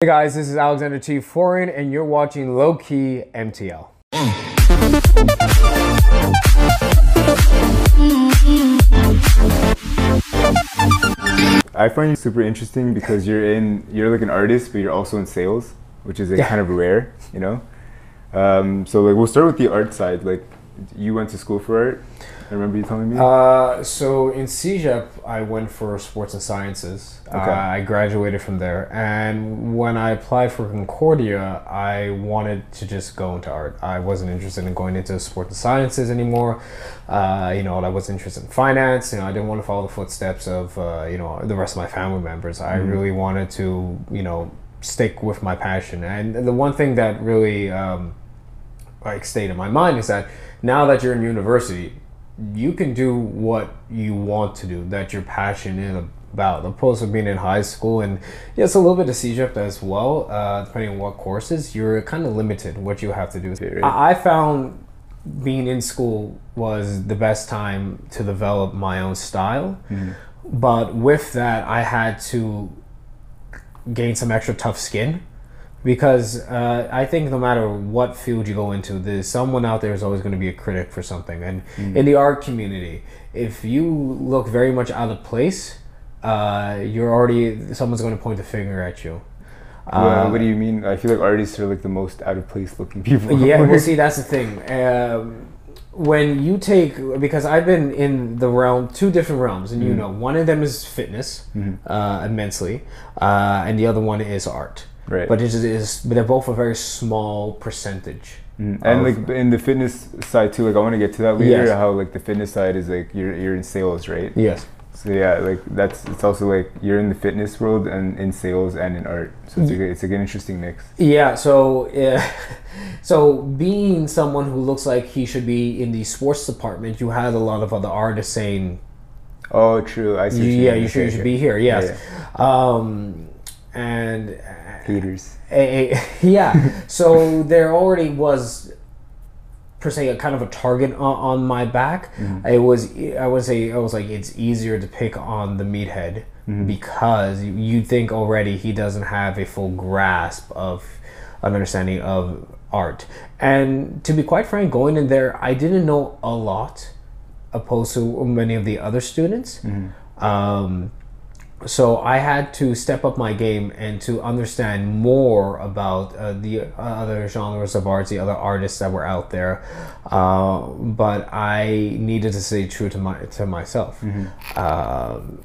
Hey guys, this is Alexander T. Foreign, and you're watching Low Key MTL. I find you super interesting because you're in you're like an artist, but you're also in sales, which is like Yeah. kind of rare, you know. Um, so like we'll start with the art side. Like you went to school for art. I remember you telling me. Uh, so in CEGEP, I went for sports and sciences. Uh, Okay. I graduated from there, and when I applied for Concordia, I wanted to just go into art. I wasn't interested in going into sports and sciences anymore. Uh, you know, I was interested in finance. You know, I didn't want to follow the footsteps of uh, you know the rest of my family members. I really wanted to you know stick with my passion, and the one thing that really um, like stayed in my mind is that now that you're in university, you can do what you want to do, that you're passionate about, opposed to being in high school and yes, a little bit of CEGEP as well, uh, depending on what courses, you're kind of limited what you have to do. I, I found being in school was the best time to develop my own style, but with that, I had to gain some extra tough skin because uh, I think no matter what field you go into, there's someone out there is always going to be a critic for something. And in the art community, if you look very much out of place, uh, you're already someone's going to point the finger at you. Well, what do you mean? I feel like artists are like the most out of place looking people. Yeah, well, see, that's the thing. Um, when you take, because I've been in the realm, two different realms, and you know, one of them is fitness, uh, immensely, uh, and the other one is art. Right. But it is, but they're both a very small percentage. Mm. and like in the fitness side too. Like I want to get to that later. Yes. How like the fitness side is like you're you're in sales, right? Yes. So yeah, like that's it's also like you're in the fitness world and in sales and in art. So it's like, a- it's like an interesting mix. Yeah, so uh, so being someone who looks like he should be in the sports department, you had a lot of other artists saying, Oh, true. I see. you "Yeah, you should, you should be here." Yes, Yeah, um, and A, a- yeah, so there already was per se a kind of a target on, on my back. Mm-hmm. It was I would say I was like it's easier to pick on the meathead mm-hmm. because you, think already he doesn't have a full grasp of an understanding of art. And to be quite frank, going in there, I didn't know a lot opposed to many of the other students. Mm-hmm. Um, so I had to step up my game and to understand more about uh, the other genres of arts, the other artists that were out there. Uh, but I needed to stay true to my to myself. Um,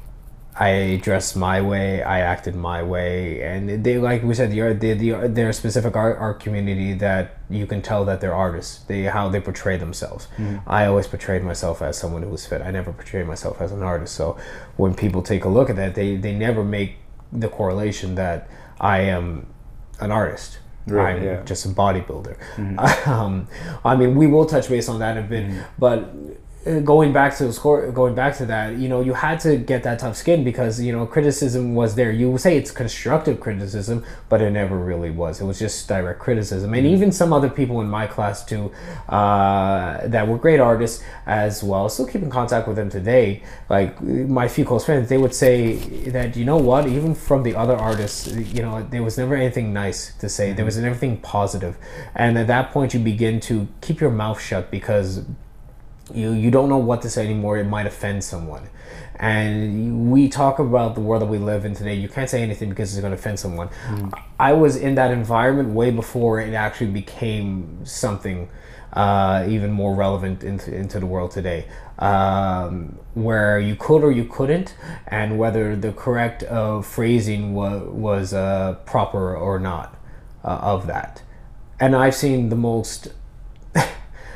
I dressed my way, I acted my way, and they like we said, the the, the they're a specific art, art community that you can tell that they're artists. They how they portray themselves. I always portrayed myself as someone who was fit. I never portrayed myself as an artist. So when people take a look at that, they they never make the correlation that I am an artist. Right, I'm yeah. just a bodybuilder. um, I mean, we will touch base on that a bit, but uh, going back to score, going back to that, you know, you had to get that tough skin because you know criticism was there. You say it's constructive criticism, but it never really was. It was just direct criticism, and even some other people in my class too, uh, that were great artists as well. Still keep in contact with them today. Like my few close friends, they would say that you know what, even from the other artists, you know, there was never anything nice to say. There was everything positive. positive, and at that point, you begin to keep your mouth shut because you you don't know what to say anymore it might offend someone. And we talk about the world that we live in today you can't say anything because it's going to offend someone. I was in that environment way before it actually became something uh, even more relevant into, into the world today. Um, where you could or you couldn't and whether the correct uh, phrasing wa- was uh, proper or not uh, of that. And i've seen the most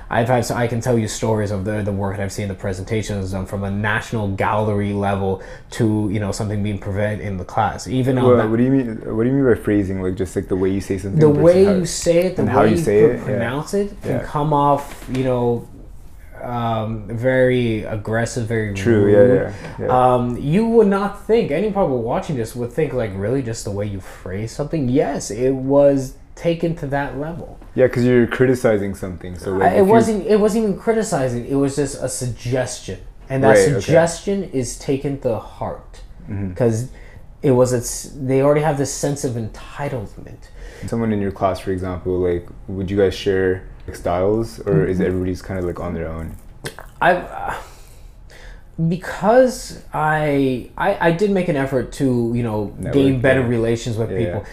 I've had, so I can tell you stories of the, the work that I've seen, the presentations done from a national gallery level to, you know, something being presented in the class. Even on Well, that- what do you mean? What do you mean by phrasing? Like just like the way you say something. the way how- you say it, the way how you say it, yeah. pronounce it can Yeah. come off, you know, um, very aggressive, very True. rude. Yeah. Yeah. yeah. Um, you would not think any people watching this would think like really just the way you phrase something. Yes, it was taken to that level. yeah, because you're criticizing something. So like, I- it wasn't. It wasn't even criticizing. It was just a suggestion, and that Right, okay. suggestion is taken to heart Mm-hmm. because it was it's they already have this sense of entitlement. Someone in your class, for example, like, would you guys share like, styles, or is everybody's kind of like on their own? I uh, because I, I I did make an effort to you know Network, gain better yeah. relations with Yeah, people.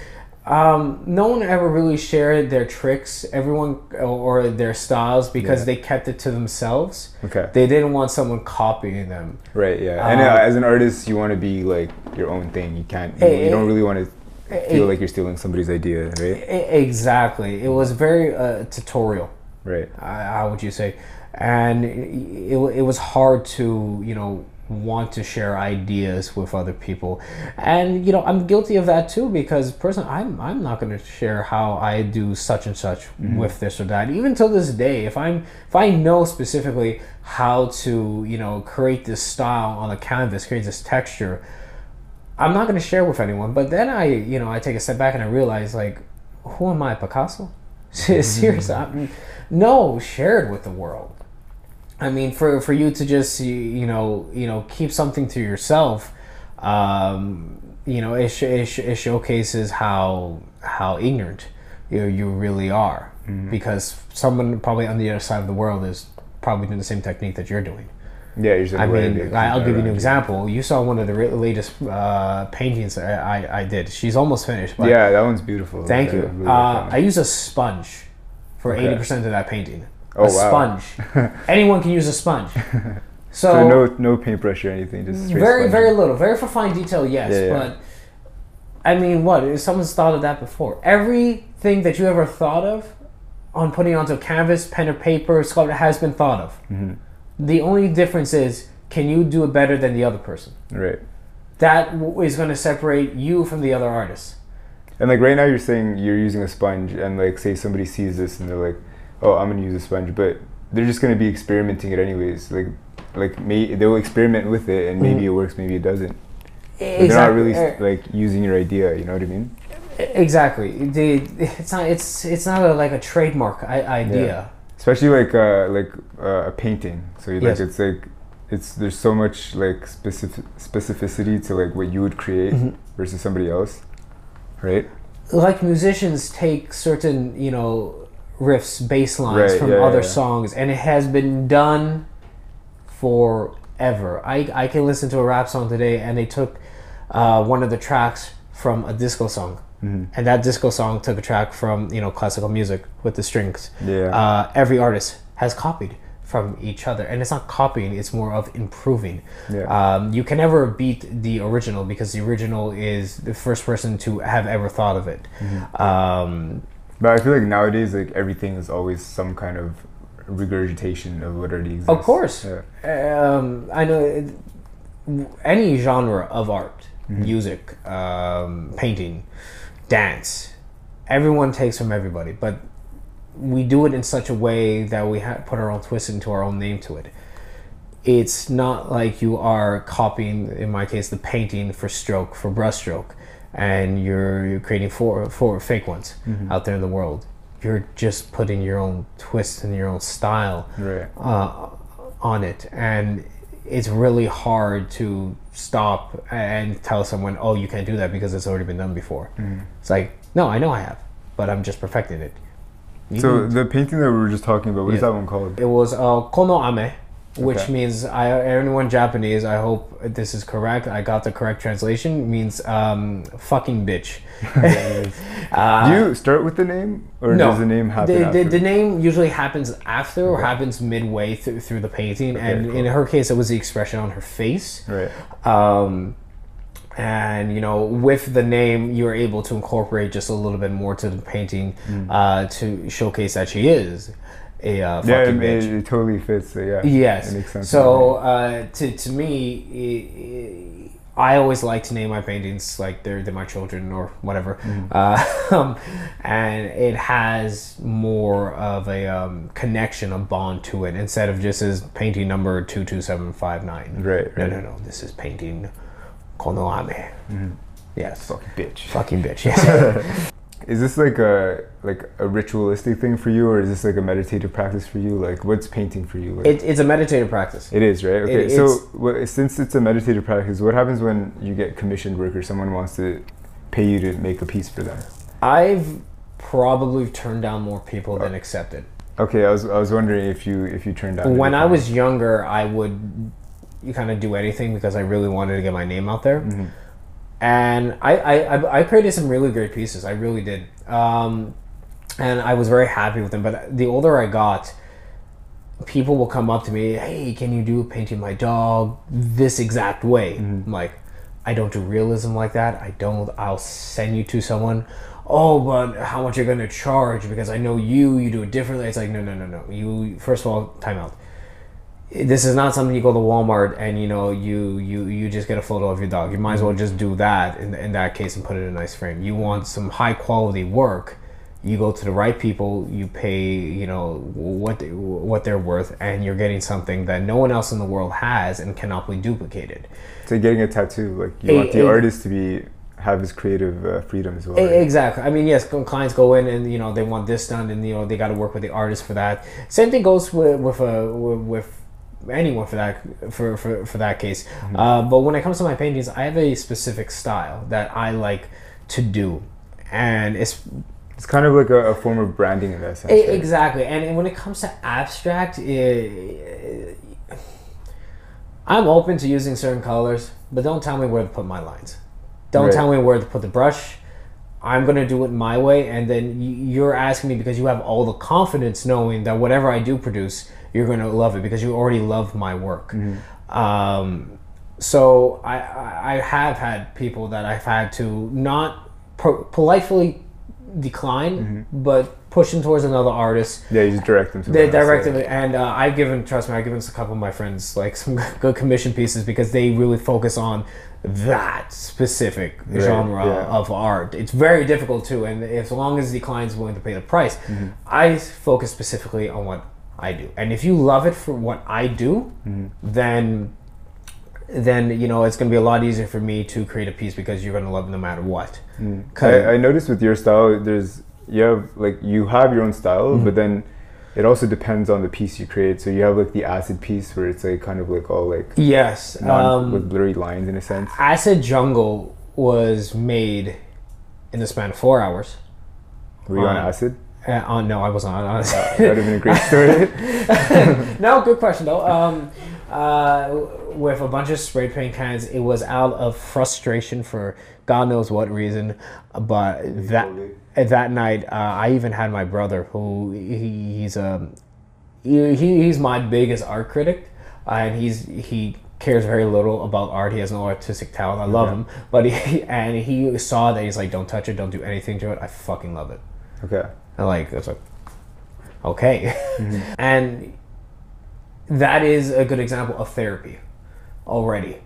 Um, no one ever really shared their tricks, everyone or their styles because Yeah. they kept it to themselves. Okay. They didn't want someone copying them. Right. Yeah. and Um, uh, as an artist, you want to be like your own thing. You can't. You, Eh, you don't really want to feel like you're stealing somebody's idea, right? Exactly. It was very uh, tutorial. Right. uh, how would you say and it, it was hard to you know want to share ideas with other people. And you know i'm guilty of that too because personally i'm, I'm not going to share how i do such and such mm-hmm. with this or that. Even till this day if i'm if i know specifically how to you know create this style on a canvas create this texture i'm not going to share with anyone. But then i you know i take a step back and i realize like who am i picasso? Mm-hmm. Seriously I'm, no shared with the world i mean for for you to just you, know you know keep something to yourself um you know it, sh- it, sh- it showcases how how ignorant you you really are because someone probably on the other side of the world is probably doing the same technique that you're doing Yeah. You're I mean, of it, I- I'll give you an example. You saw one of the latest uh, paintings I, I, I did. She's almost finished. But Yeah, that one's beautiful. Thank you. Uh, I use a sponge for Okay. eighty percent of that painting. Oh, a wow. sponge. Anyone can use a sponge. So, so no no paintbrush or anything, just very sponge. very little, very for fine detail, yes. Yeah, yeah. But I mean, what? Someone's thought of that before. Everything that you ever thought of on putting onto a canvas, pen or paper, sculpture has been thought of. Mm-hmm. The only difference is, can you do it better than the other person? Right. That is going to separate you from the other artists. And like right now, you're saying you're using a sponge, and like say somebody sees this and they're like, "Oh, I'm gonna use a sponge," but they're just gonna be experimenting it anyways. Like, like may they'll experiment with it, and maybe Mhm. it works, maybe it doesn't. Exactly. They're not really like using your idea. You know what I mean? exactly. The, it's not. It's it's not a, like a trademark I- idea. Especially like uh, like uh, a painting. So you like Yes. it's like it's there's so much like specific specificity to like what you would create Mhm. versus somebody else, right? Like musicians take certain you know riffs, bass lines Right, from yeah, other yeah. songs, and it has been done forever. I I can listen to a rap song today, and they took uh, one of the tracks from a disco song. Mhm. And that disco song took a track from you know classical music with the strings. Yeah. uh, every artist has copied from each other and it's not copying it's more of improving Yeah. um, you can never beat the original because the original is the first person to have ever thought of it Mm-hmm. um, But I feel like nowadays, like everything is always some kind of regurgitation of what already exists. of course Yeah. um, i know it, any genre of art Mm-hmm. music um, painting dance everyone takes from everybody but we do it in such a way that we ha- put our own twist into our own name to it it's not like you are copying in my case the painting for stroke for brushstroke and you're, you're creating four four fake ones Mm-hmm. out there in the world you're just putting your own twist and your own style Right. uh, on it and it's really hard to stop and tell someone oh you can't do that because it's already been done before Mm-hmm. it's like no i know i have but i'm just perfecting it You So the painting that we were just talking about, what is that one called? it was uh, kono ame which Okay. means I, anyone Japanese, I hope this is correct. I got the correct translation. Means um, fucking bitch. uh, Do you start with the name, or no, does the name happen? The, the, after? the name usually happens after or Okay. happens midway through, through the painting, and cool. in her case, it was the expression on her face. right. Um, and you know, with the name, you're able to incorporate just a little bit more to the painting uh, to showcase that she is a uh, fucking Yeah, it, bitch. it, it totally fits. Yeah. Yes. It makes sense. So uh, to to me, i I always like to name my paintings like they're they're my children or whatever, Mm-hmm. uh, um, and it has more of a um, connection, a bond to it instead of just as painting number two two seven five nine. Right, No, no, no. This is painting Konoame. Yes. Fucking bitch. Fucking bitch. Yes. Is this like a like a ritualistic thing for you, or is this like a meditative practice for you? Like, what's painting for you? Like, It, it's a meditative practice. it is right. Okay, It- so it's- wha- since it's a meditative practice, what happens when you get commissioned work or someone wants to pay you to make a piece for them? I've probably turned down more people than accepted. Okay, I was I was wondering if you if you turned down. When I was younger, I would you kind of do anything because I really wanted to get my name out there. Mm-hmm. And I, I, I- created some really great pieces. I really did. Um, and I was very happy with them. But the older I got, people will come up to me, hey, can you do a painting my dog this exact way? I'm like, I don't do realism like that. I don't. I'll send you to someone. Oh, but how much you're gonna charge? Because I know you. You do it differently. It's like no, no, no, no. You first of all, time out. This is not something you go to Walmart and you know you you you just get a photo of your dog. You might as well just do that in in that case and put it in a nice frame. You want some high quality work you go to the right people you pay you know what they, what they're worth and you're getting something that no one else in the world has and cannot be duplicated like getting a tattoo. Like you Eh, want the eh. artist to be have his creative uh, freedom as well. Right? exactly i mean yes clients go in and you know they want this done and you know they got to work with the artist for that same thing goes with with a with, with anyone for that for for, for that case uh, but when it comes to my paintings i have a specific style that i like to do and it's It's kind of like a, a form of branding in that sense. Right? Exactly, and, and when it comes to abstract, eh, I'm open to using certain colors, but don't tell me where to put my lines. Don't Right. tell me where to put the brush. I'm gonna do it my way, and then you're asking me because you have all the confidence, knowing that whatever I do produce, you're gonna love it because you already love my work. Um, so I, I have had people that I've had to not po- politely decline, but push them towards another artist. Yeah, you just direct them to. They the direct them, and uh, I've given, trust me, I've given a couple of my friends like some good commission pieces because they really focus on that specific genre yeah. of art. It's very difficult too, and as long as the client's willing to pay the price, Mm-hmm. I focus specifically on what I do. And if you love it for what I do, Mm-hmm. then then you know it's going to be a lot easier for me to create a piece because you're going to love no matter what. 'Cause- I, I noticed with your style, there's you have like you have your own style, Mm-hmm. but then it also depends on the piece you create. So you have like the acid piece where it's like kind of like all like yes, non, um, with blurry lines in a sense. Acid Jungle was made in the span of four hours. Were you on um, acid? Uh, oh, no, I wasn't acid. That would have been a great story. no, good question though. Um, uh, with a bunch of spray paint cans, it was out of frustration for God knows what reason. But that that night, uh, I even had my brother, who he, he's um he, he- he's my biggest art critic, and he's he cares very little about art. He has no artistic talent. I love him, but he and he saw that he's like, don't touch it, don't do anything to it. I fucking love it. Okay. And like it's like okay. Mm-hmm. And that is a good example of therapy already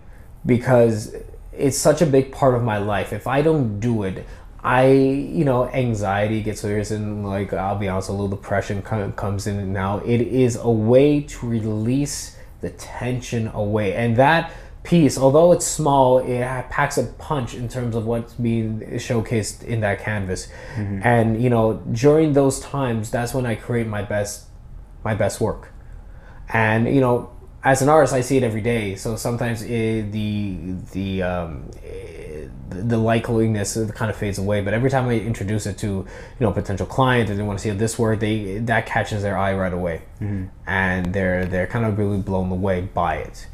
because it's such a big part of my life. If i don't do it i you know anxiety gets worse and like i'll be honest a little depression com- comes in now it is a way to release the tension away. And that piece although it's small it packs a punch in terms of what's being showcased in that canvas. And you know during those times that's when i create my best my best work. And you know as an artist i see it every day. So sometimes it, the the um eh, the the likeliness kind of fades away. But every time i introduce it to you know potential client and they want to see this work they that catches their eye right away. And they're they're kind of really blown away by it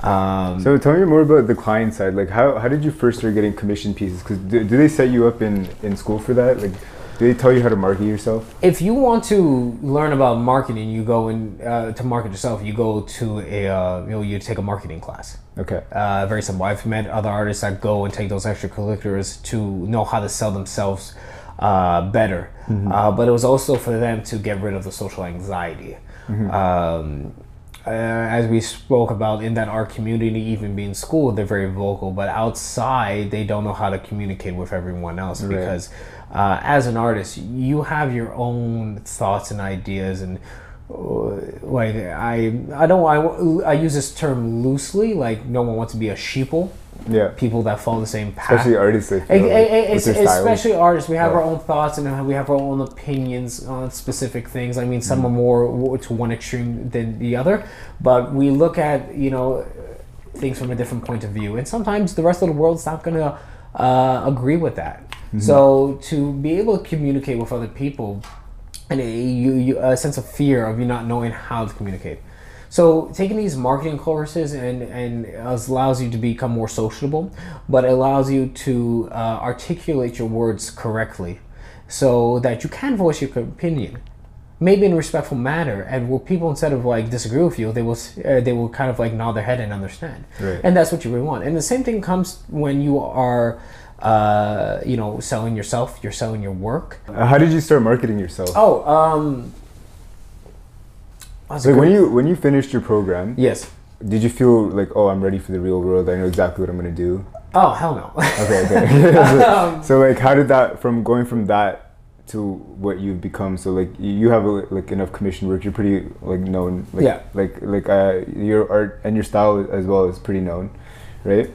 um So tell me more about the client side. Like how, how did you first start getting commission pieces? Because do, do they set you up in, in school for that? Like do they tell you how to market yourself? if you want to learn about marketing you go in uh, to market yourself you go to a uh, you know you take a marketing class Okay. uh, very simple. I've met other artists that go and take those extracurriculars to know how to sell themselves uh, better. Uh, but it was also for them to get rid of the social anxiety. Um, uh, as we spoke about in that art community, even being school, they're very vocal, but outside, they don't know how to communicate with everyone else because uh, as an artist, you have your own thoughts and ideas and like I I don't I, I use this term loosely. Like no one wants to be a sheeple. Yeah. People that follow the same path. Especially artists, I feel, like, with their it's- styles. especially artists, we have Yeah. our own thoughts and we have our own opinions on specific things. I mean, some Mm-hmm. are more to one extreme than the other, but we look at you know things from a different point of view, and sometimes the rest of the world's not going to uh, agree with that. Mm-hmm. So to be able to communicate with other people, and a, you, you, a sense of fear of you not knowing how to communicate. So taking these marketing courses and and allows you to become more sociable, but allows you to uh, articulate your words correctly, so that you can voice your opinion, maybe in a respectful manner, and where people instead of like disagree with you, they will uh, they will kind of like nod their head and understand, Right. and that's what you really want. And the same thing comes when you are. Uh, you know, selling yourself, you're selling your work. Uh, How did you start marketing yourself? Oh, um, a when you when you finished your program, yes. did you feel like, oh, I'm ready for the real world? I know exactly what I'm gonna do. Oh hell no. Okay, okay. so, so, like, how did that from going from that to what you've become? So like you- have like enough commission work. You're pretty like known. Like, Yeah. Like like uh, your art and your style as well is pretty known, right?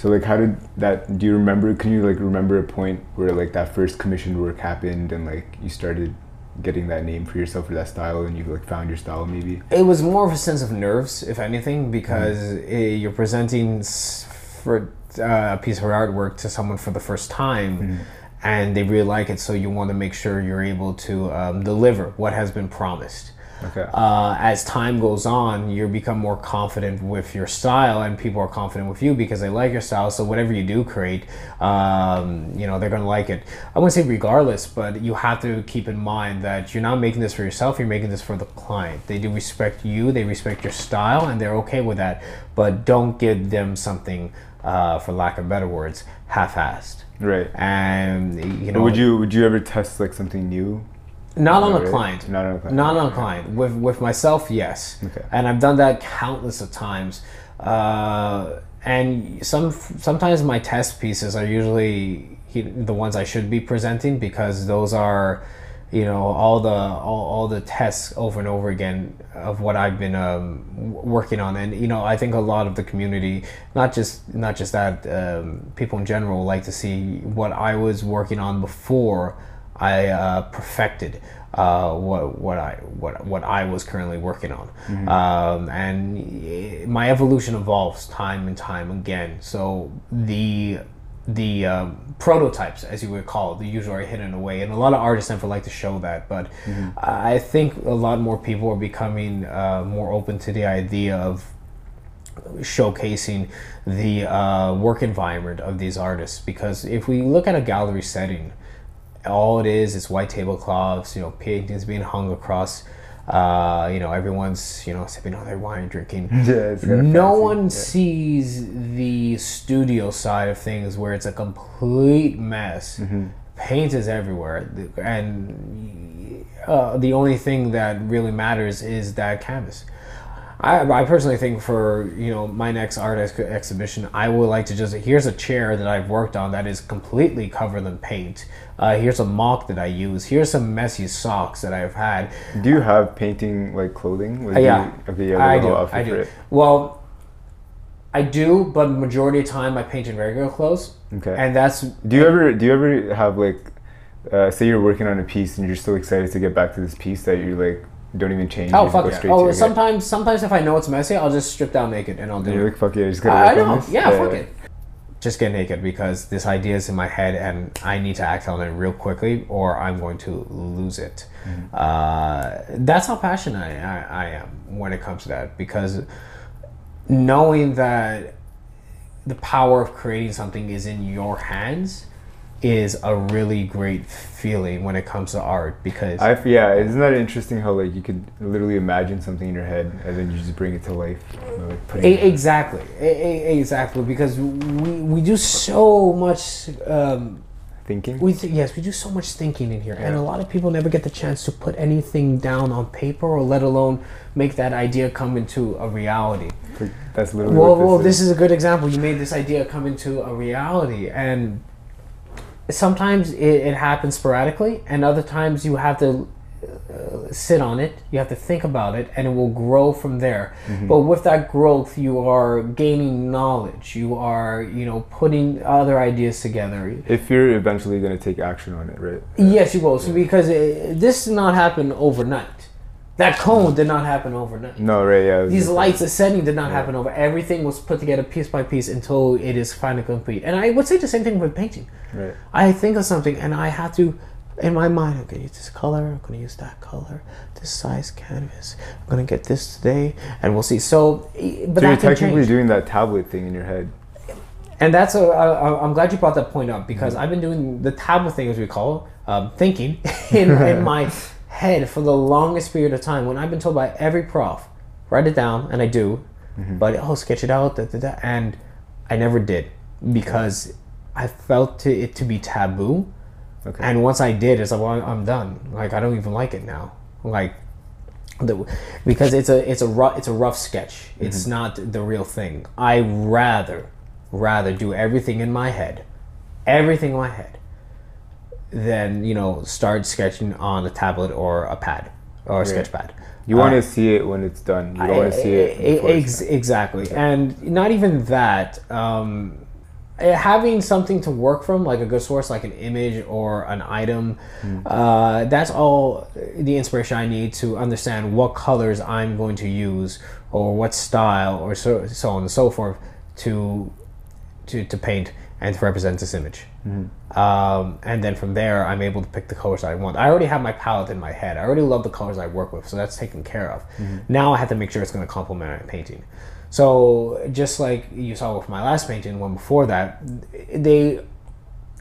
So like, how did that? Do you remember? Can you like remember a point where like that first commissioned work happened and like you started getting that name for yourself or that style and you like found your style maybe? it was more of a sense of nerves, if anything, because Mm-hmm. eh, you're presenting for uh, a piece of artwork to someone for the first time, Mm-hmm. and they really like it. So you want to make sure you're able to um, deliver what has been promised. Okay. uh, as time goes on, you become more confident with your style, and people are confident with you because they like your style. So whatever you do create, um, you know they're gonna like it. I wouldn't say regardless, but you have to keep in mind that you're not making this for yourself. You're making this for the client. They do respect you. They respect your style, and they're okay with that. But don't give them something, uh, for lack of better words, half-assed. right. And you know, would you would you ever test like something new? Not on a client. Not on a client. Not on a client. With with myself, yes. Okay. And I've done that countless of times. Uh, and some sometimes my test pieces are usually the ones I should be presenting because those are, you know, all the all, all the tests over and over again of what I've been um, working on. And you know, I think a lot of the community, not just not just that, um, people in general like to see what I was working on before I uh, perfected uh, what what I what what I was currently working on, um, and eh, my evolution evolves time and time again. So the the um, prototypes, as you would call it, they usually are hidden away, and a lot of artists never like to show that. But I think a lot more people are becoming uh, more open to the idea of showcasing the uh, work environment of these artists because if we look at a gallery setting all it is is white tablecloths you know paintings being hung across uh, you know everyone's you know sipping on their wine drinking Yeah, no one Yeah. sees the studio side of things where it's a complete mess Mm-hmm. paint is everywhere and uh, the only thing that really matters is that canvas I, I personally think for you know my next art ex- exhibition, I would like to just here's a chair that I've worked on that is completely covered in paint. Uh, here's a mock that I use. Here's some messy socks that I've had. Do you have painting like clothing? Like, yeah, you, okay, yeah, I do. I do. Well, I do, but majority of time I paint in regular clothes, Okay. and that's do you ever do you ever have like, uh, say you're working on a piece and you're so excited to get back to this piece that you're like don't even change. oh fuck yeah. Oh, it. sometimes sometimes if I know it's messy, I'll just strip down naked and I'll do it. you're like fuck yeah, just gotta I on know. this. Yeah, fuck it. Just get naked because this idea is in my head and I need to act on it real quickly or I'm going to lose it. Mm-hmm. Uh, that's how passionate I, I, I am when it comes to that because knowing that the power of creating something is in your hands is a really great feeling when it comes to art because I yeah, isn't that interesting how like you could literally imagine something in your head and then you just bring it to life, like putting E- Exactly, e- exactly. Because we we do so much. Um, thinking. we th- yes, we do so much thinking in here, and a lot of people never get the chance to put anything down on paper, or let alone make that idea come into a reality. That's literally Well, what well, this, this is a good example. You made this idea come into a reality, and sometimes it, it happens sporadically, and other times you have to uh, sit on it. You have to think about it, and it will grow from there. But with that growth, you are gaining knowledge. You are, you know, putting other ideas together. If you're eventually gonna take action on it, right? Yes, you will. So because it, this did not happen overnight. That cone did not happen overnight. No, right? Yeah. These lights ascending did not happen over. Everything was put together piece by piece until it is finally complete. And I would say the same thing with painting. Right. I think of something and I have to, in my mind, I'm gonna use this color. I'm gonna use that color. This size canvas. I'm gonna get this today, and we'll see. So, but So you're technically change. doing that tablet thing in your head. And that's a, I, I'm glad you brought that point up because mm-hmm. I've been doing the tablet thing, as we call it, um, thinking in, in my head for the longest period of time. When I've been told by every prof, write it down, and I do, mm-hmm. but oh, sketch it out, da, da, da, and I never did because I felt it to be taboo. Okay. And once I did, it's like, well, I'm done. Like I don't even like it now. Like the, because it's a it's a rough it's a rough sketch. Mm-hmm. It's not the real thing. I rather rather do everything in my head, everything in my head, than you know start sketching on a tablet or a pad or a sketch pad. You want to see it when it's done. You don't want to see it. Ex- exactly, and not even that. Um, eh, having something to work from, like a good source, like an image or an item, Hmm. uh, that's all the inspiration I need to understand what colors I'm going to use or what style or so, so on and so forth to to, to paint and to represent this image. Um, and then from there, I'm able to pick the colors I want. I already have my palette in my head. I already love the colors I work with, so that's taken care of. Now I have to make sure it's going to complement my painting. So just like you saw with my last painting, one before that, they,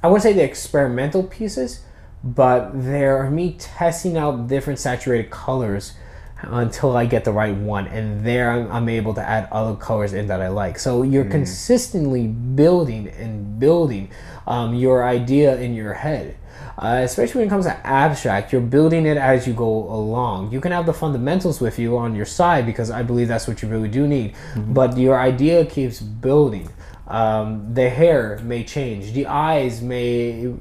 I wouldn't say they're experimental pieces, but they're me testing out different saturated colors until I get the right one, and there I'm, I'm able to add other colors in that I like. So you're consistently building and building um, your idea in your head. Uh, especially when it comes to abstract, you're building it as you go along. You can have the fundamentals with you on your side because I believe that's what you really do need. But your idea keeps building. Um, the hair may change. The eyes may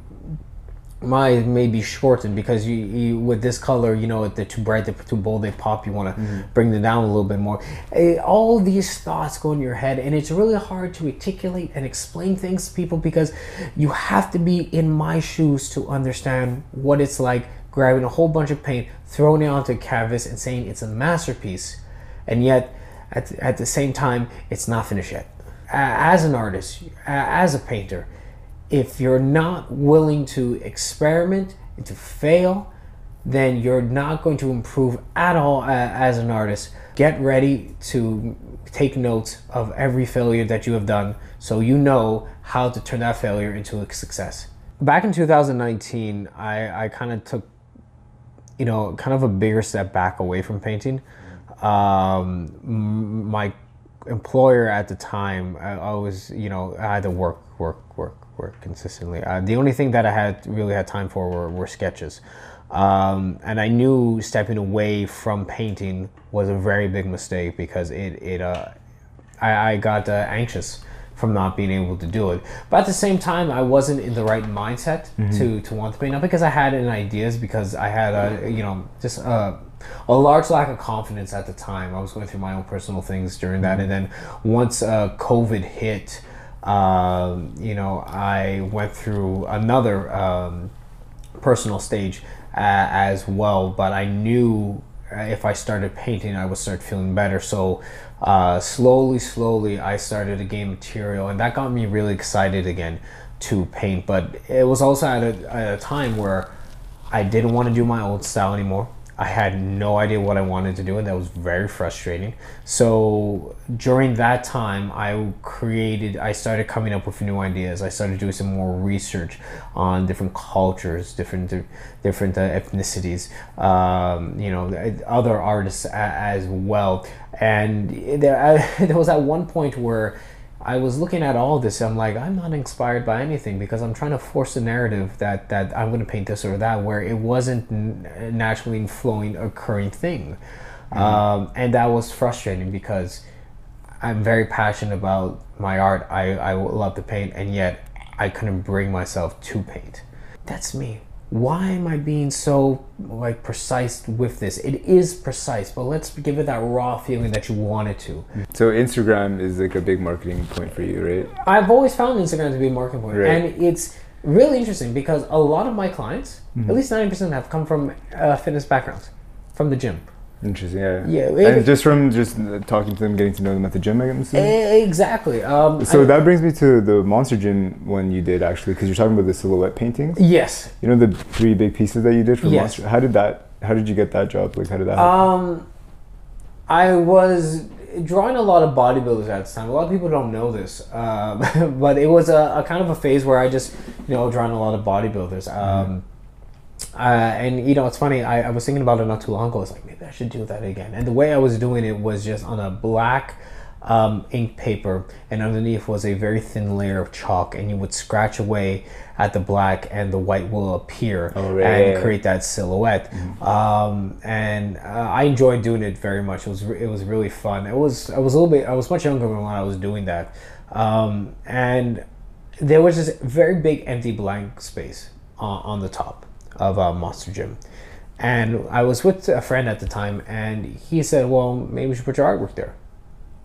my may be shortened because you, you with this color you know if they're too bright they're too bold they pop you want to bring them down a little bit more. Eh, all these thoughts go in your head and it's really hard to articulate and explain things to people because you have to be in my shoes to understand what it's like grabbing a whole bunch of paint throwing it onto a canvas and saying it's a masterpiece and yet at, at the same time it's not finished yet. As an artist as a painter if you're not willing to experiment and to fail, then you're not going to improve at all as an artist. Get ready to take notes of every failure that you have done so you know how to turn that failure into a success. Back in 2019, I, I kind of took you know, kind of a bigger step back away from painting. Um, my employer at the time, I, I was, you know, I had to work, work, work, work consistently. Uh, the only thing that I had really had time for were, were sketches. Um, and I knew stepping away from painting was a very big mistake because it, it, uh, I, I got uh, anxious from not being able to do it. But at the same time, I wasn't in the right mindset to, to want to paint. Not because I had any ideas, because I had a you know just a, a large lack of confidence at the time. I was going through my own personal things during that, and then once uh, COVID hit, um, you know, I went through another. Um, personal stage uh, as well but i knew uh, if i started painting i would start feeling better so uh, slowly slowly i started to gain material and that got me really excited again to paint but it was also at a, at a time where i didn't want to do my old style anymore i had no idea what i wanted to do and that was very frustrating. So during that time i created i started coming up with new ideas. I started doing some more research on different cultures different different uh, ethnicities um, you know other artists as well. And there, I, there was at one point where I was looking at all this. I'm like, I'm not inspired by anything because I'm trying to force a narrative that that I'm going to paint this or that, where it wasn't n- naturally flowing, occurring thing, um, and that was frustrating because I'm very passionate about my art. I I love to paint, and yet I couldn't bring myself to paint. That's me. Why am I being so like precise with this? It is precise, but let's give it that raw feeling that you want it to. So Instagram is like a big marketing point for you, right? I've always found Instagram to be a marketing point, Right. and it's really interesting because a lot of my clients, Mm-hmm. at least ninety percent, have come from uh, fitness backgrounds, from the gym. Interesting. Yeah. Yeah, And just from just uh, talking to them, getting to know them at the gym, I'm assuming. E- Exactly. Um, So I- that brings me to the Monster Gym one you did actually, because you're talking about the silhouette paintings. yes. You know the three big pieces that you did for Yes. Monster. How did that? How did you get that job? Like, how did that? happen? Um, I was drawing a lot of bodybuilders at the time. A lot of people don't know this, um, but it was a, a kind of a phase where I just, you know, drawing a lot of bodybuilders. Um, uh, and you know, it's funny. I, I was thinking about it not too long ago. I was like, maybe I should do that again. And the way I was doing it was just on a black um, ink paper, and underneath was a very thin layer of chalk, and you would scratch away at the black, and the white will appear Oh, right, and create that silhouette. Um, and uh, I enjoyed doing it very much. It was re- it was really fun. It was I was a little bit I was much younger when I was doing that, um, and there was this very big empty blank space on, on the top of uh, Monster Gym. And I was with a friend at the time, and he said, "Well, maybe we should put your artwork there."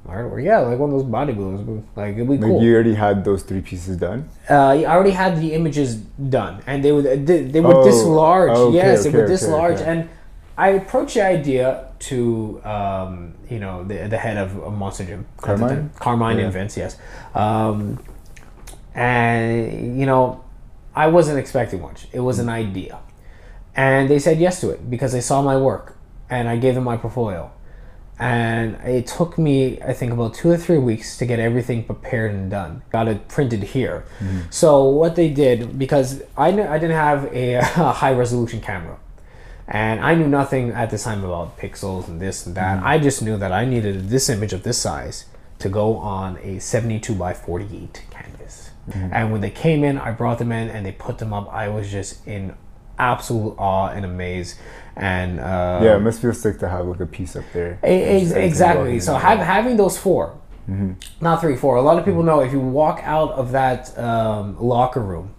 Artwork, yeah, like one of those bodybuilders, like it'd be cool. like you already had those three pieces done. Uh, I already had the images done, and they were they, they were this Oh, large. okay, yes, they were this okay, large, okay. and I approached the idea to um, you know the the head of, of Monster Gym, Carmine? Carmine Yeah. and Vince, yes, um, and you know I wasn't expecting much. It was an idea, and they said yes to it because they saw my work, and I gave them my portfolio. And it took me, I think, about two or three weeks to get everything prepared and done. Got it printed here. Mm-hmm. So what they did, because I I didn't have a, high resolution camera, and I knew nothing at the time about pixels and this and that. Mm-hmm. I just knew that I needed this image of this size to go on a 72 by 48 canvas. And when they came in, I brought them in and they put them up. I was just in absolute awe and amaze. And uh, yeah, it must feel sick to have like a piece up there. Ex- exactly. So have, having those 4 not three, four. A lot of people know if you walk out of that um, locker room,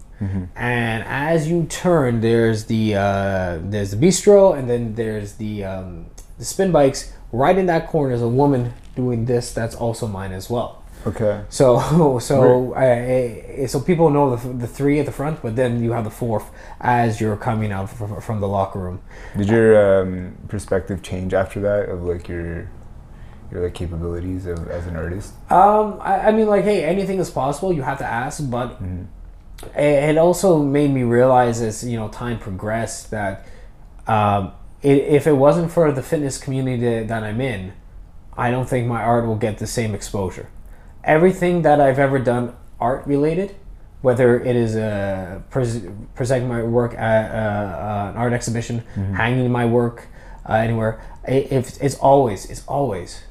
and as you turn, there's the uh, there's the bistro, and then there's the um, the spin bikes. Right in that corner is a woman doing this. That's also mine as well. Okay. So so uh, so people know the, the three at the front, but then you have the fourth as you're coming out from, from the locker room. Did your um, perspective change after that of like your your like capabilities of, as an artist? Um, I, I mean, like, hey, anything is possible. You have to ask, but it, it also made me realize as you know time progressed that um, it, if it wasn't for the fitness community that I'm in, I don't think my art will get the same exposure. Everything that I've ever done art related, whether it is uh, pres- presenting my work at uh, uh, an art exhibition, hanging my work uh, anywhere, it, it's, it's always it's always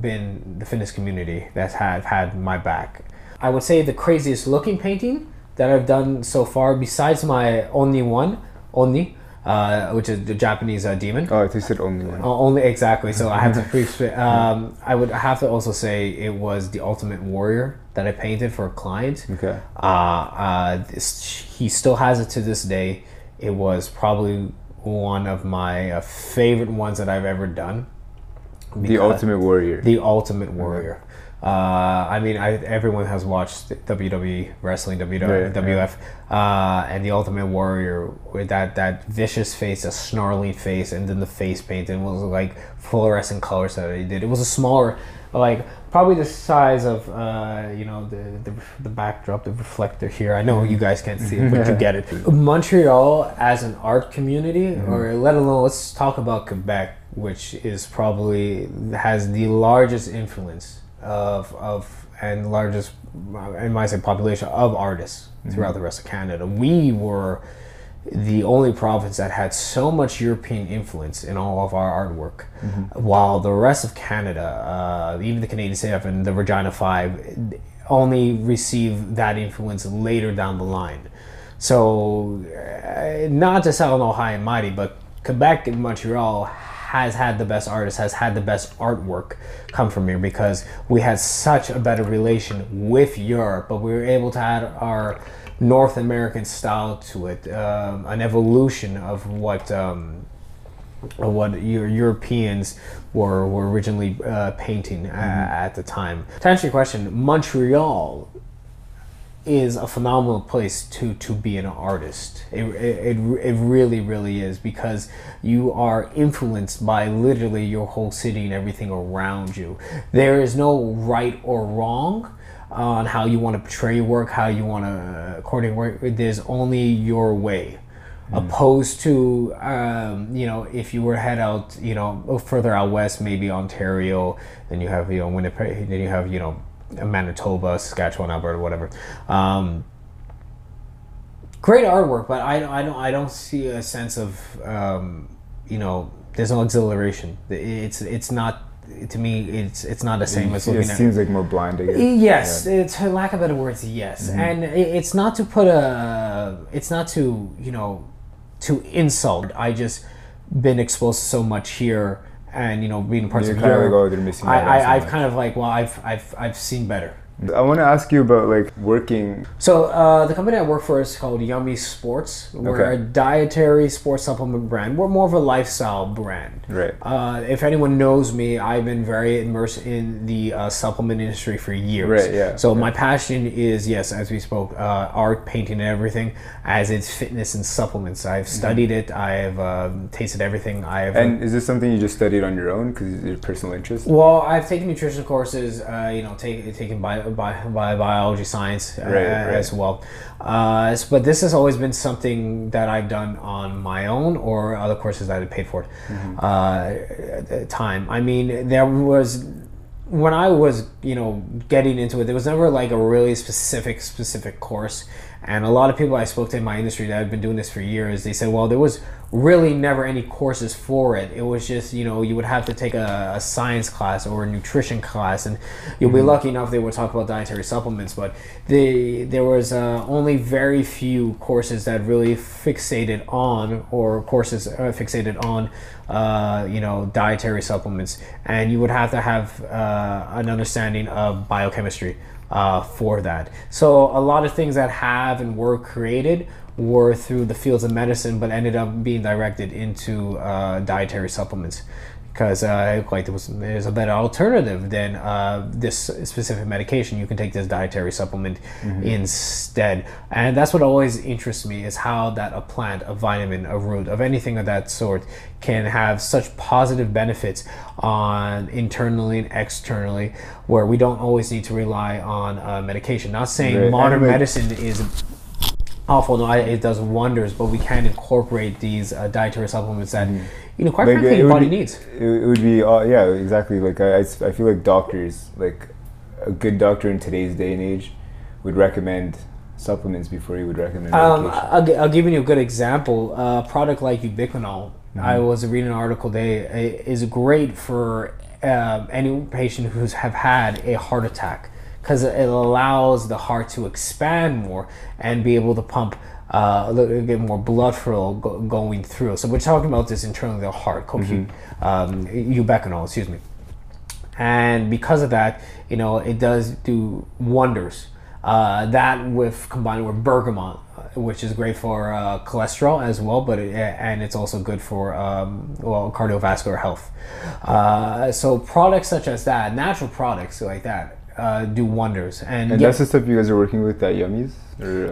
been the fitness community that's have had my back. I would say the craziest looking painting that I've done so far, besides my only one, Oni, uh, which is the Japanese uh, demon. Oh, you said only one. O- Only exactly. So I have to pre. Um, I would have to also say it was the Ultimate Warrior that I painted for a client. Okay. Uh, uh, this, he still has it to this day. It was probably one of my uh, favorite ones that I've ever done. The Ultimate Warrior. the Ultimate Warrior. Uh, I mean, I, everyone has watched WWE wrestling, WWF, Right, uh, and the Ultimate Warrior with that that vicious face, a snarling face, and then the face paint, and was like fluorescent colors that he did. It was a smaller, like probably the size of uh, you know the, the the backdrop, the reflector here. I know you guys can't see it, but you get it. Montreal as an art community, or let alone let's talk about Quebec, which is probably has the largest influence of of and largest in my say population of artists throughout the rest of Canada. We were the only province that had so much European influence in all of our artwork, while the rest of Canada, uh, even the Canadian Seven, the Regina Five, only received that influence later down the line. So, uh, not to sound all high and mighty, but Quebec and Montreal has had the best artists, has had the best artwork come from here because we had such a better relation with Europe, but we were able to add our North American style to it, um, an evolution of what um, what your Europeans were were originally uh, painting uh, at the time. To answer your question, Montreal is a phenomenal place to to be an artist. It, it, it really really is because you are influenced by literally your whole city and everything around you. There is no right or wrong uh, on how you want to portray your work, how you want to uh, according work. There's only your way. Hmm. Opposed to, um, you know, if you were head out, you know, further out west, maybe Ontario, then you have, you know, Winnipeg, then you have, you know, Manitoba, Saskatchewan, Alberta, whatever. Um, great artwork, but I, I don't I don't see a sense of um, you know there's no exhilaration. It's it's not to me it's it's not the same as it looking at. seems like more blind. I guess. Yes, it's for lack of better words, yes, and it, it's not to put a, it's not to you know, to insult. I just been exposed to so much here, and you know, being parts You're of kind of Europe. they're missing I, out on so I I've kind of like well I've I've I've seen better. I want to ask you about like working. So uh, the company I work for is called Yummy Sports. We're Okay. a dietary sports supplement brand. We're more of a lifestyle brand. Right. Uh, if anyone knows me, I've been very immersed in the uh, supplement industry for years. Right, yeah, So my passion is yes, as we spoke, uh, art, painting, and everything. As it's fitness and supplements. I've studied it. I've um, tasted everything. I've Mm-hmm. And is this something you just studied on your own because your personal interest? well, I've taken nutrition courses, uh, you know, take, taken bio, bio, bio, biology science uh, Right, right. as well. Uh, but this has always been something that I've done on my own or other courses that I paid for Mm-hmm. uh, time. I mean, there was when I was, you know, getting into it, there was never like a really specific, specific course. And a lot of people I spoke to in my industry that have been doing this for years, they said, well, there was really never any courses for it. It was just, you know, you would have to take a, a science class or a nutrition class, and you'll be lucky enough they would talk about dietary supplements. But they, there was uh, only very few courses that really fixated on, or courses uh, fixated on, uh, you know, dietary supplements, and you would have to have uh, an understanding of biochemistry uh, for that. So a lot of things that have and were created were through the fields of medicine, but ended up being directed into uh, dietary supplements because uh, like there was there's a better alternative than uh, this specific medication. You can take this dietary supplement instead, and that's what always interests me is how that a plant, a vitamin, a root, of anything of that sort can have such positive benefits on internally and externally, where we don't always need to rely on uh, medication. Not saying Right, modern like- medicine is awful. No, I- it does wonders, but we can incorporate these uh, dietary supplements that you know, quite Mm-hmm. Like, frankly, your body be- needs. It, would be, uh, yeah, exactly. Like I, I feel like doctors, like a good doctor in today's day and age, would recommend supplements before he would recommend Um, medication. I'll, I'll give you a good example. A product like ubiquinol, I Mm-hmm. was reading an article today, i- is great for um, any patient who's have had a heart attack because it allows the heart to expand more and be able to pump uh, a little bit more blood flow go- going through. So we're talking about this internally, the heart, CoQ, um, ubiquinol, excuse me and because of that, you know, it does do wonders. Uh, that with combined with bergamot, uh, which is great for uh, cholesterol as well, but it, and it's also good for um, well cardiovascular health. Uh, so products such as that, natural products like that, uh, do wonders. And, and yeah, that's the stuff you guys are working with at Yummies?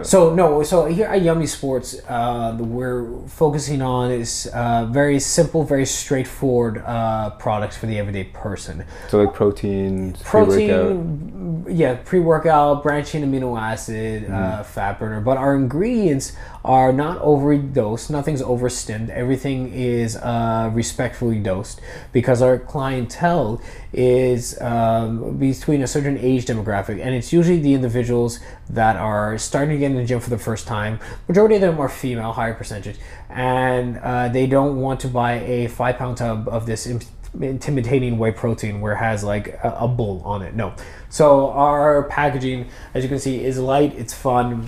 So no, so here at Yummy Sports, uh, we're focusing on is uh, very simple, very straightforward uh, products for the everyday person. so like protein, pre-workout. Protein, yeah, pre-workout, branching amino acid, uh, fat burner. But our ingredients are not overdosed. Nothing's overstimmed. Everything is uh, respectfully dosed because our clientele is um, between a certain age demographic, and it's usually the individuals that are starting to get in the gym for the first time. Majority of them are female, higher percentage, and uh, they don't want to buy a five-pound tub of this. Im- intimidating whey protein where it has like a, a bull on it no so our packaging as you can see is light it's fun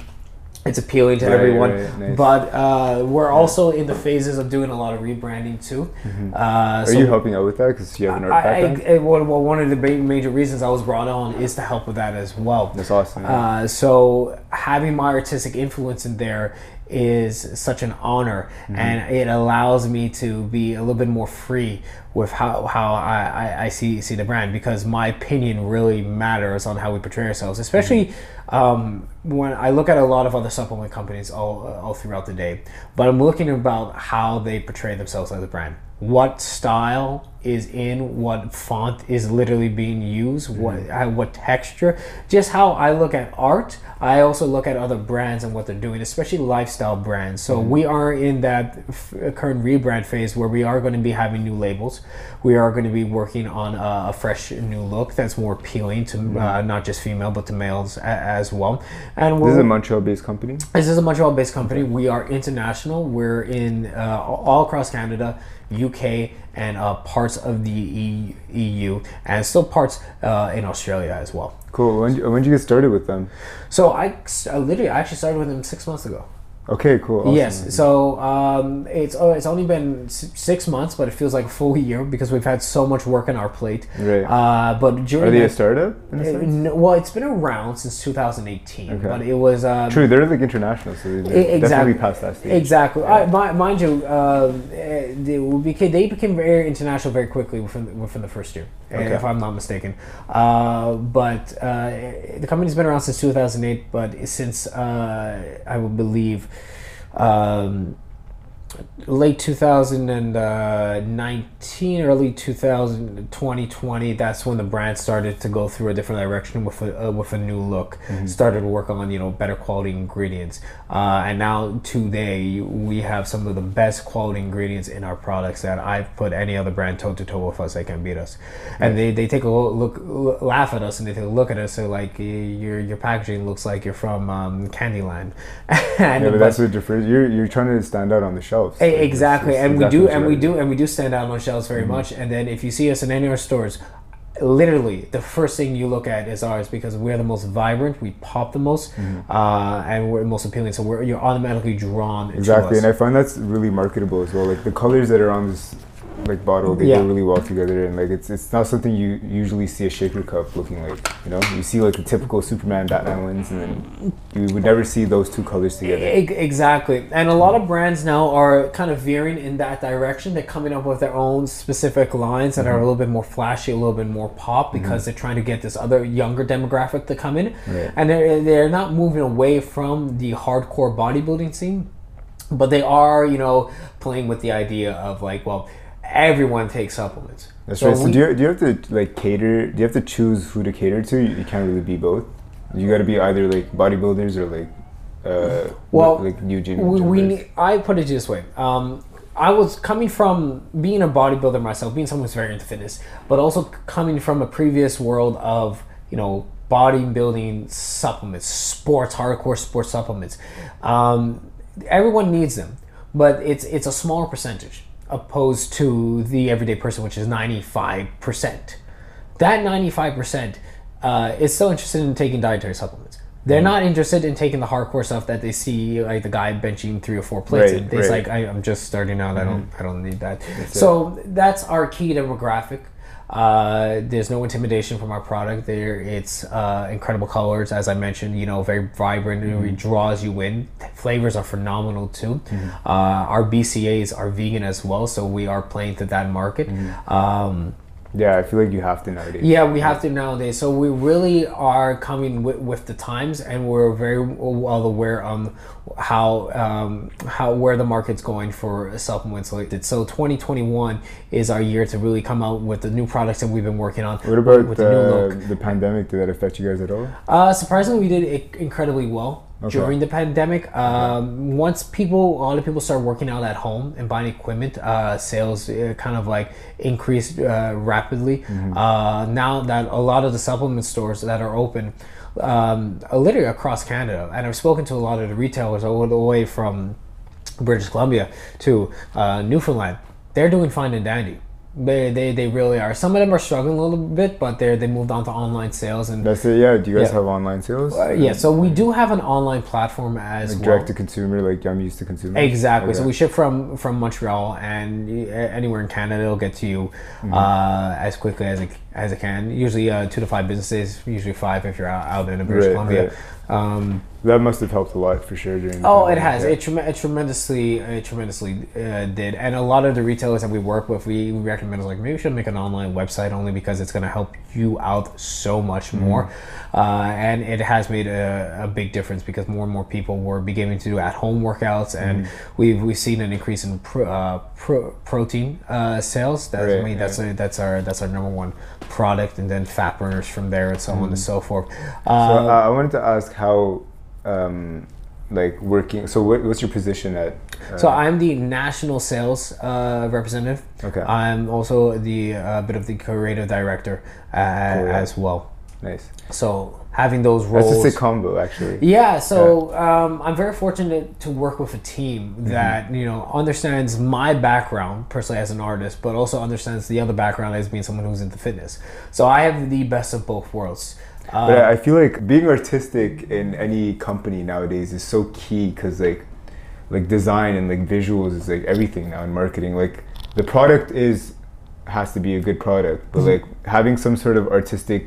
it's appealing to Right, everyone. right, nice. But uh, we're also in the phases of doing a lot of rebranding too. Uh, Are so you helping out with that because you have an art I, background? I, I- well, well, one of the major reasons I was brought on is to help with that as well. That's awesome. yeah. Uh, so having my artistic influence in there is such an honor, Mm-hmm. and it allows me to be a little bit more free with how, how I, I, I see see the brand because my opinion really matters on how we portray ourselves, especially Mm-hmm. um, when I look at a lot of other supplement companies all all throughout the day. But I'm looking about how they portray themselves as a brand. What style is in? What font is literally being used? What uh, what texture? Just how I look at art. I also look at other brands and what they're doing, especially lifestyle brands. So we are in that f- current rebrand phase where we are going to be having new labels. We are going to be working on a, a fresh new look that's more appealing to uh, not just female but to males a, as well. And this is a Montreal-based company. this is a Montreal-based company. We are international. We're in uh, all across Canada, UK, and uh, parts of the E- EU, and still parts uh, in Australia as well. Cool. When when did you get started with them? So I, I literally I actually started with them six months ago. Okay, cool. awesome. Yes. So um, it's oh, it's only been six months, but it feels like a full year because we've had so much work on our plate. Right. Uh, but during Are they a that- startup? In a uh, sense? no, well, it's been around since 2018, Okay. but it was um, True, they're like international, so they're E- definitely past that stage. Exactly. I, mi- mind you, uh, they, became, they became very international very quickly within, within the first year, Okay. if I'm not mistaken. Uh, but uh, the company's been around since 2008, but since uh, I would believe um, late 2019 early 2000 2020 that's when the brand started to go through a different direction with a, uh, with a new look. Started to work on you know better quality ingredients uh, and now today we have some of the best quality ingredients in our products that I've put any other brand toe to toe with us they can beat us and they, they take a look, look laugh at us and they take a look at us so like your your packaging looks like you're from um, Candyland and Yeah, but but- that's what different. You're you're trying to stand out on the shelves. E- Like, it's- exactly, it's and we exactly do, and we do, and we do stand out on shelves Mm-hmm. very much. And then if you see us in any of our stores, literally the first thing you look at is ours because we're the most vibrant, we pop the most, Mm-hmm. uh, and we're the most appealing. So we're you're automatically drawn. to Exactly, and I find that's really marketable as well. Like the colors that are on this like bottle, they Yeah. go really well together, and like it's it's not something you usually see a shaker cup looking like. You know, you see like the typical Superman, Batman ones, and then you would never see those two colors together. Exactly, and a lot of brands now are kind of veering in that direction. They're coming up with their own specific lines that are a mm-hmm. little bit more flashy, a little bit more pop, mm-hmm. because they're trying to get this other younger demographic to come in, Right. and they're they're not moving away from the hardcore bodybuilding scene, but they are you know playing with the idea of like well everyone takes supplements. That's right. So we- do you, do you have to like cater? Do you have to choose who to cater to? You, you can't really be both. You got to be either like bodybuilders or like, uh, Well, like new gym. we, we I put it this way. Um, I was coming from being a bodybuilder myself, being someone who's very into fitness, but also coming from a previous world of you know bodybuilding supplements, sports, hardcore sports supplements. Um, everyone needs them, but it's it's a smaller percentage opposed to the everyday person, which is ninety five percent. That ninety five percent uh, is still interested in taking dietary supplements. They're Mm-hmm. not interested in taking the hardcore stuff that they see, like the guy benching three or four plates. Right, and it's right. Mm-hmm. like I, I'm just starting out. I don't, I don't need that. so that's our key demographic. Uh, there's no intimidation from our product. There, it's uh, incredible colors, as I mentioned. You know, very vibrant. Mm-hmm. It draws you in. Flavors are phenomenal too. Uh, our BCAA's are vegan as well, so we are playing to that market. Mm-hmm. Um, Yeah, I feel like you have to nowadays. yeah, we have to nowadays. So we really are coming with, with the times, and we're very well aware on how um, how where the market's going for supplements like that. So 2021 is our year to really come out with the new products that we've been working on. What about with the new look? the pandemic? Did that affect you guys at all? Uh, surprisingly, we did incredibly well Okay. during the pandemic. Um, Once people, a lot of people started working out at home and buying equipment, uh, sales uh, kind of like increased uh, rapidly. Mm-hmm. Uh, now that a lot of the supplement stores that are open, um, literally across Canada, and I've spoken to a lot of the retailers all the way from British Columbia to uh, Newfoundland, they're doing fine and dandy. They, they they really are. Some of them are struggling a little bit, but they're they moved on to online sales and That's it. Yeah. Do you guys Yeah. have online sales? uh, yeah. So we do have an online platform as Like well. direct to consumer, like I'm used to consumer. Exactly. So we ship from from Montreal and anywhere in Canada, it'll get to you Mm-hmm. uh, as quickly as it as it can. Usually uh, two to five business days. Usually five if you're out, out in British Right, Columbia. right. Um, That must have helped a lot for sure during. Oh, it has. It, trem- it tremendously, it tremendously uh, did. And a lot of the retailers that we work with, we recommend like maybe we should make an online website only because it's going to help you out so much Mm-hmm. more. Uh, and it has made a, a big difference because more and more people were beginning to do at-home workouts, and Mm-hmm. we've we've seen an increase in pro, uh, pro, protein uh, sales. That's I Right, mean, that's a, that's our that's our number one product, and then fat burners from there, and so on and so forth. Mm-hmm. So Uh, uh, I wanted to ask how, um, like working. So what, what's your position at? Uh, So I'm the national sales uh, representative. Okay. I'm also the uh, bit of the creative director uh, yeah. as well. Nice. So having those roles. That's roles. a combo, actually. yeah, so um, I'm very fortunate to work with a team Mm-hmm. that you know understands my background personally as an artist, but also understands the other background as being someone who's into fitness. So I have the best of both worlds. Uh, But I I feel like being artistic in any company nowadays is so key because like, like design and like visuals is like everything now in marketing. Like the product is has to be a good product, but like having some sort of artistic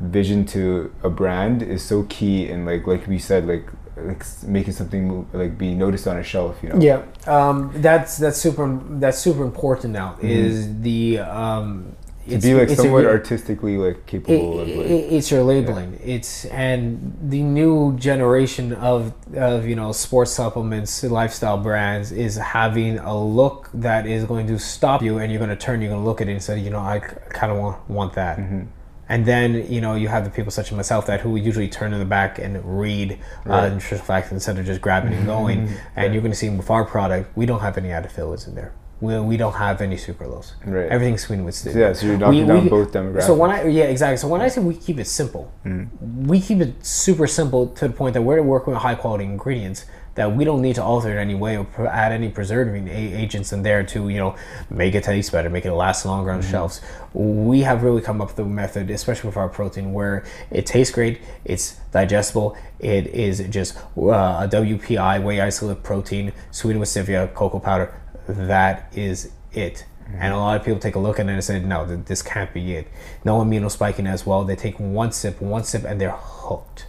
vision to a brand is so key. And like like we said, like like making something move, like be noticed on a shelf. You know. Yeah, um, that's that's super that's super important now. Is the um, Mm-hmm. To be like it's a somewhat re- artistically like capable of like. it's your labeling it's and the new generation of of you know sports supplements lifestyle brands is having a look that is going to stop you and you're going to turn you're going to look at it and say you know i kind of want want that Mm-hmm. And then you know you have the people such as myself that who usually turn in the back and read uh, Right. nutritional facts instead of just grabbing and mm-hmm. going. Mm-hmm. And you're going to see with our product we don't have any added fillers in there. We, we don't have any sucralose. Right. everything's sweetened with stevia yeah, so you're knocking down both demographics. so when I yeah exactly. So when I say we keep it simple, mm. we keep it super simple to the point that we're working with high quality ingredients that we don't need to alter it in any way or add any preserving a- agents in there to you know make it taste better, make it last longer on shelves. We have really come up with a method, especially with our protein, where it tastes great, it's digestible, it is just uh, a WPI whey isolate protein sweetened with stevia, cocoa powder. That is it. And a lot of people take a look at it and say, no, th- this can't be it. No amino spiking as well. They take one sip, one sip, and they're hooked.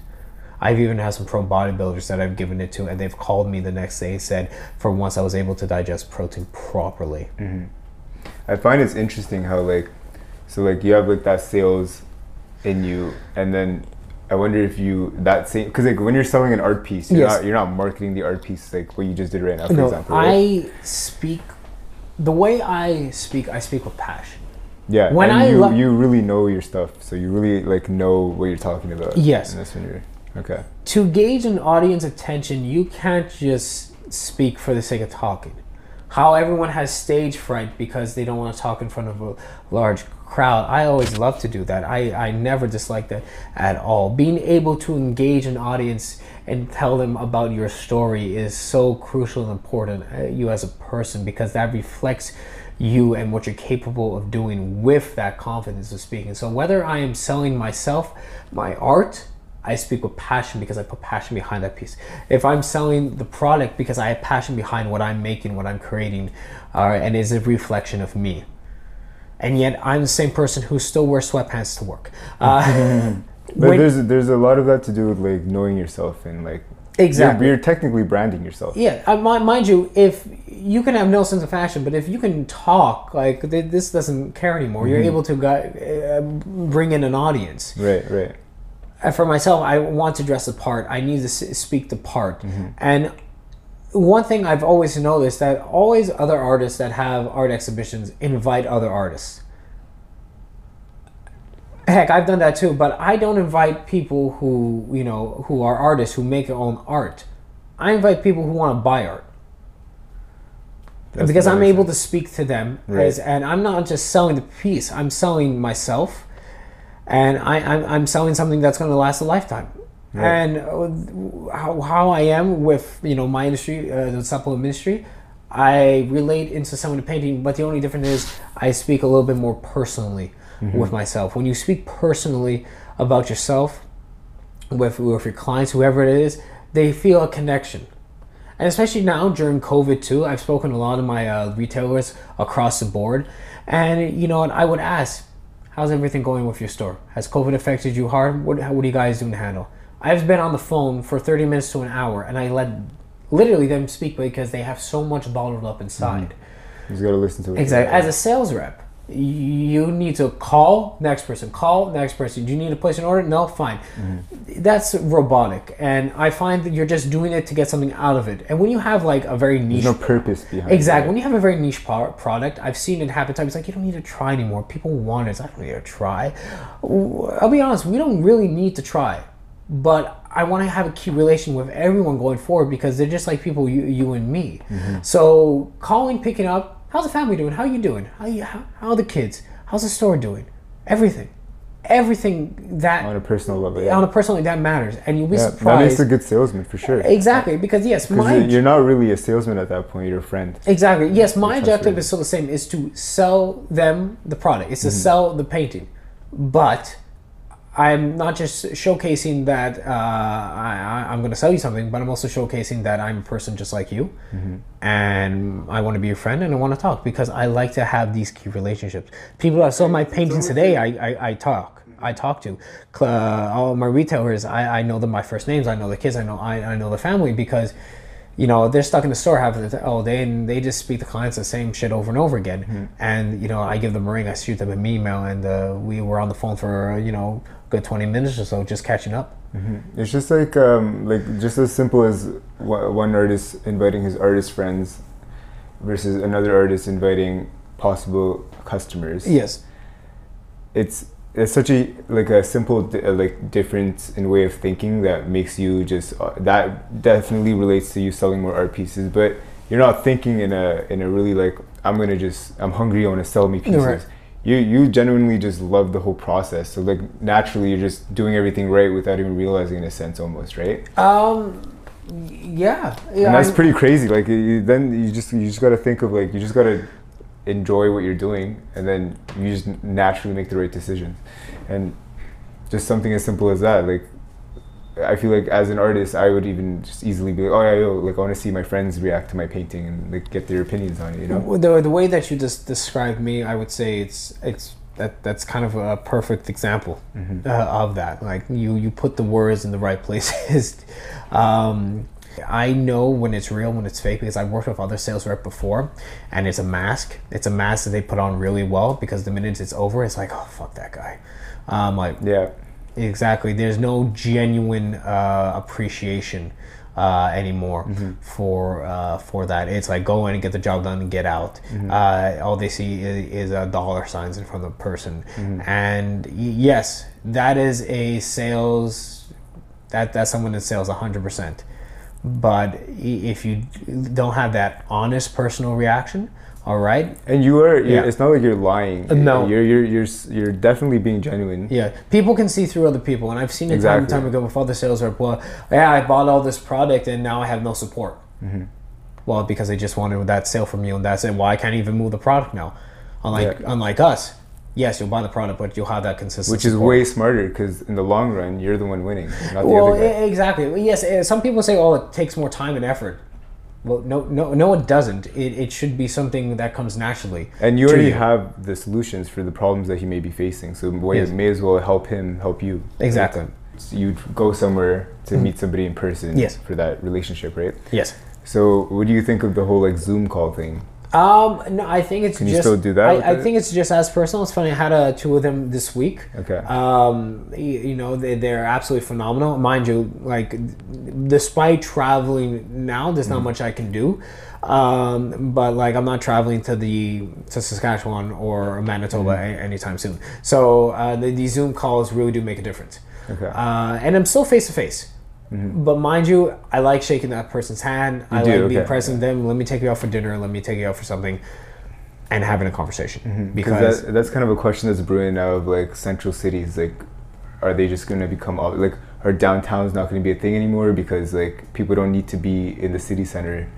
I've even had some pro bodybuilders that I've given it to, and they've called me the next day and said, for once I was able to digest protein properly. Mm-hmm. I find it's interesting how like, so like you have like that sales in you, and then I wonder if you that same because like when you're selling an art piece, you're Yes. not you're not marketing the art piece like what you just did right now, for No, example. Right? I speak, the way I speak, I speak with passion. yeah, when I you lo- you really know your stuff, so you really like know what you're talking about. Yes. and that's when you're okay. to gauge an audience attention, you can't just speak for the sake of talking. How everyone has stage fright because they don't want to talk in front of a large crowd. I always love to do that. I, I never dislike that at all. Being able to engage an audience and tell them about your story is so crucial and important, uh, you as a person, because that reflects you and what you're capable of doing with that confidence of speaking. So whether I am selling myself, my art, I speak with passion because I put passion behind that piece. If I'm selling the product because I have passion behind what I'm making, what I'm creating, uh, and is a reflection of me. And yet I'm the same person who still wears sweatpants to work. Uh, But there's there's a lot of that to do with like knowing yourself and like Exactly. you're, you're technically branding yourself. yeah, uh, mi- mind you, if you can have no sense of fashion, but if you can talk, like th- this doesn't care anymore. You're able to gu- uh, bring in an audience. Right, right. And for myself, I want to dress the part. I need to speak the part. Mm-hmm. And one thing I've always noticed that always other artists that have art exhibitions invite other artists. Heck, I've done that too, but I don't invite people who, you know, who are artists who make their own art. I invite people who want to buy art. That's because I'm able to speak to them Right. as, and I'm not just selling the piece, I'm selling myself and I, I'm, I'm selling something that's going to last a lifetime. And uh, how, how I am with you know my industry, uh, the supplement industry, I relate into some of the painting, but the only difference is I speak a little bit more personally with myself. When you speak personally about yourself, with with your clients, whoever it is, they feel a connection. And especially now during COVID too, I've spoken to a lot of my uh, retailers across the board, and you know, and I would ask, "How's everything going with your store? Has COVID affected you hard? What what are you guys doing to handle?" I've been on the phone for thirty minutes to an hour, and I let literally them speak because they have so much bottled up inside. Mm-hmm. You just gotta listen to it. Exactly. As a sales rep, you need to call next person, call next person. Do you need to place an order? No, fine. Mm-hmm. That's robotic, and I find that you're just doing it to get something out of it. And when you have like a very niche, There's no purpose behind exactly, it. when you have a very niche pro- product, I've seen it happen times. Like you don't need to try anymore. People want it. I don't need to try. i'll be honest. We don't really need to try, but I want to have a key relation with everyone going forward because they're just like people, you, you and me. Mm-hmm. So calling, picking up, how's the family doing? How are you doing? How you, how, how are the kids? How's the store doing? Everything, everything that on a personal level. Yeah. on a personal that matters, and you'll be Yeah, that makes a good salesman for sure. exactly because yes, my you're not really a salesman at that point. You're a friend. Exactly. Yes, my objective is still the same: is to sell them the product. It's to Mm-hmm. sell the painting, but I'm not just showcasing that uh, I, I- I'm going to sell you something, but I'm also showcasing that I'm a person just like you, Mm-hmm. and I want to be your friend and I want to talk because I like to have these key relationships. People that saw my paintings today, I, I, I talk. I talk to uh, all my retailers. I, I know them by first names. I know the kids. I know I, I know the family because you know they're stuck in the store half of the t- all day and they just speak to clients the same shit over and over again and you know i give them a ring i shoot them an email and uh, we were on the phone for uh, you know a good 20 minutes or so just catching up It's just like um, like just as simple as one one artist inviting his artist friends versus another artist inviting possible customers. yes It's it's such a like a simple di- uh, like difference in way of thinking that makes you just uh, that definitely relates to you selling more art pieces, but you're not thinking in a in a really like I'm gonna just I'm hungry I want to sell me pieces. Right. You you genuinely just love the whole process. So like naturally you're just doing everything right without even realizing in a sense almost right. um yeah yeah and that's I'm- pretty crazy. Like you, then you just you just got to think of like you just got to enjoy what you're doing, and then you just naturally make the right decisions. And just something as simple as that, like I feel like as an artist, I would even just easily be like, oh yeah, yo, like I want to see my friends react to my painting and like get their opinions on it. You know? the, the way that you just described me i would say it's it's that that's kind of a perfect example uh, of that like you you put the words in the right places um I know when it's real, when it's fake, because I've worked with other sales rep before, and it's a mask. It's a mask that they put on really well because the minute it's over, it's like, oh fuck that guy. Um, like Yeah. Exactly. There's no genuine uh, appreciation uh, anymore for uh, for that. It's like go in and get the job done and get out. Uh, all they see is, is uh, dollar signs in front of the person. And y- yes, that is a sales. That that's someone that sells hundred percent. But if you don't have that honest personal reaction, all right, And you are. Yeah. It's not like you're lying. Uh, no. You're you're you're you're definitely being genuine. Yeah, people can see through other people, and I've seen it time and time ago with the sales rep. Well, yeah, I bought all this product, and now I have no support. Mm-hmm. Well, because they just wanted that sale from you, and that's it. Well, I can't even move the product now. Unlike Yeah. unlike us, yes, you'll buy the product, but you'll have that consistent. Which is support. way smarter because in the long run, you're the one winning, not the well, other guy. exactly. Yes, eh, some people say, "Oh, it takes more time and effort." Well, no, no, no, it doesn't. It, it should be something that comes naturally. And you already you. have the solutions for the problems that he may be facing. So may, Yes. may as well help him help you. Exactly. So you'd go somewhere to hmm. meet somebody in person Yes. for that relationship, right? Yes. So what do you think of the whole like Zoom call thing? Um, no, I think it's Can you just. still do that I, I think it's just as personal. It's funny. I had uh, two of them this week. Okay. Um, y- you know, they, they're absolutely phenomenal. Mind you, like, despite traveling now, there's not much I can do. Um, but like, I'm not traveling to the to Saskatchewan or Manitoba Mm-hmm. a- anytime soon. So uh, the, these Zoom calls really do make a difference. Okay. Uh, and I'm still face to face. Mm-hmm. But mind you, I like shaking that person's hand. I do, like being okay. present with them. Let me take you out for dinner. Let me take you out for something, and having a conversation. Mm-hmm. Because Because that, that's kind of a question that's brewing now of like central cities. Like, are they just going to become ob- like are downtowns not going to be a thing anymore because like people don't need to be in the city center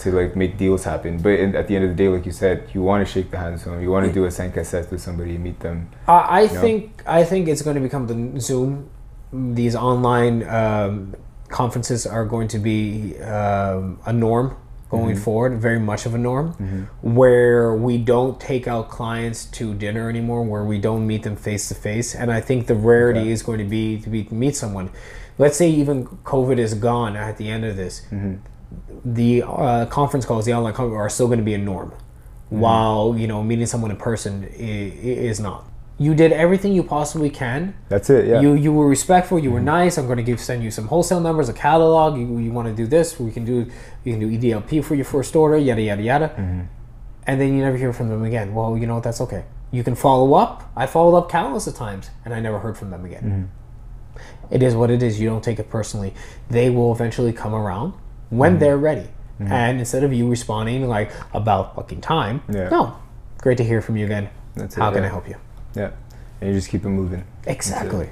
to like make deals happen. But in, at the end of the day, like you said, you want to shake the hands of them. You want to do a cinq set with somebody, meet them. I, I You know? think I think it's going to become the Zoom. These online um, conferences are going to be um, a norm going forward, very much of a norm, where we don't take out clients to dinner anymore, where we don't meet them face to face. And I think the rarity Okay. is going to be to be meet someone. Let's say even COVID is gone at the end of this, the uh, conference calls, the online conference, are still going to be a norm, while you know meeting someone in person i- i- is not. You did everything you possibly can. That's it. Yeah. You you were respectful. You were mm-hmm. nice. I'm going to give send you some wholesale numbers, a catalog. You, you want to do this? We can do you can do EDLP for your first order. Yada yada yada. Mm-hmm. And then you never hear from them again. Well, you know what? That's okay. You can follow up. I followed up countless of times, and I never heard from them again. Mm-hmm. It is what it is. You don't take it personally. They will eventually come around when they're ready. And instead of you responding like about fucking time, Yeah. no, great to hear from you again. That's it, How can yeah. I help you? Yeah. And you just keep it moving. Exactly.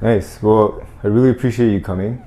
Nice. Well, I really appreciate you coming.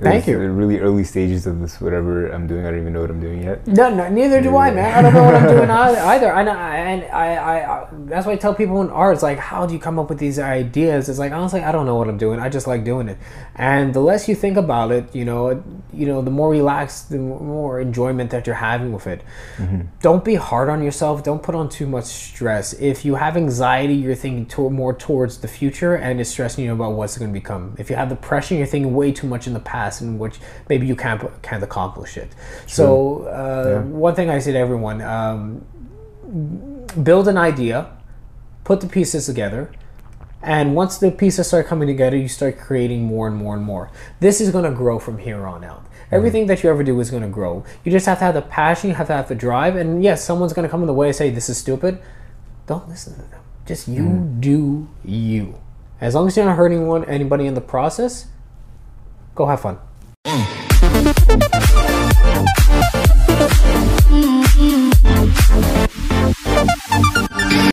Thank you. the Really early stages of this, whatever I'm doing. I don't even know what I'm doing yet. No, no, neither do I, man. I don't know what I'm doing ei- either. I and I, I, I, that's why I tell people in art, it's like, how do you come up with these ideas? It's like honestly, I don't know what I'm doing. I just like doing it, and the less you think about it, you know, you know, the more relaxed, the more enjoyment that you're having with it. Mm-hmm. Don't be hard on yourself. Don't put on too much stress. If you have anxiety, you're thinking to, more towards the future, and it's stressing you about what's going to become. If you have depression, you're thinking way too much in the past, in which maybe you can't can't accomplish it. So uh, Yeah. one thing I say to everyone: um, build an idea, put the pieces together, and once the pieces start coming together, you start creating more and more and more. This is going to grow from here on out. Everything that you ever do is going to grow. You just have to have the passion, you have to have the drive, and yes, someone's going to come in the way and say, This is stupid. Don't listen to them. Just you do you. As long as you're not hurting one anybody in the process, go have fun. Mm.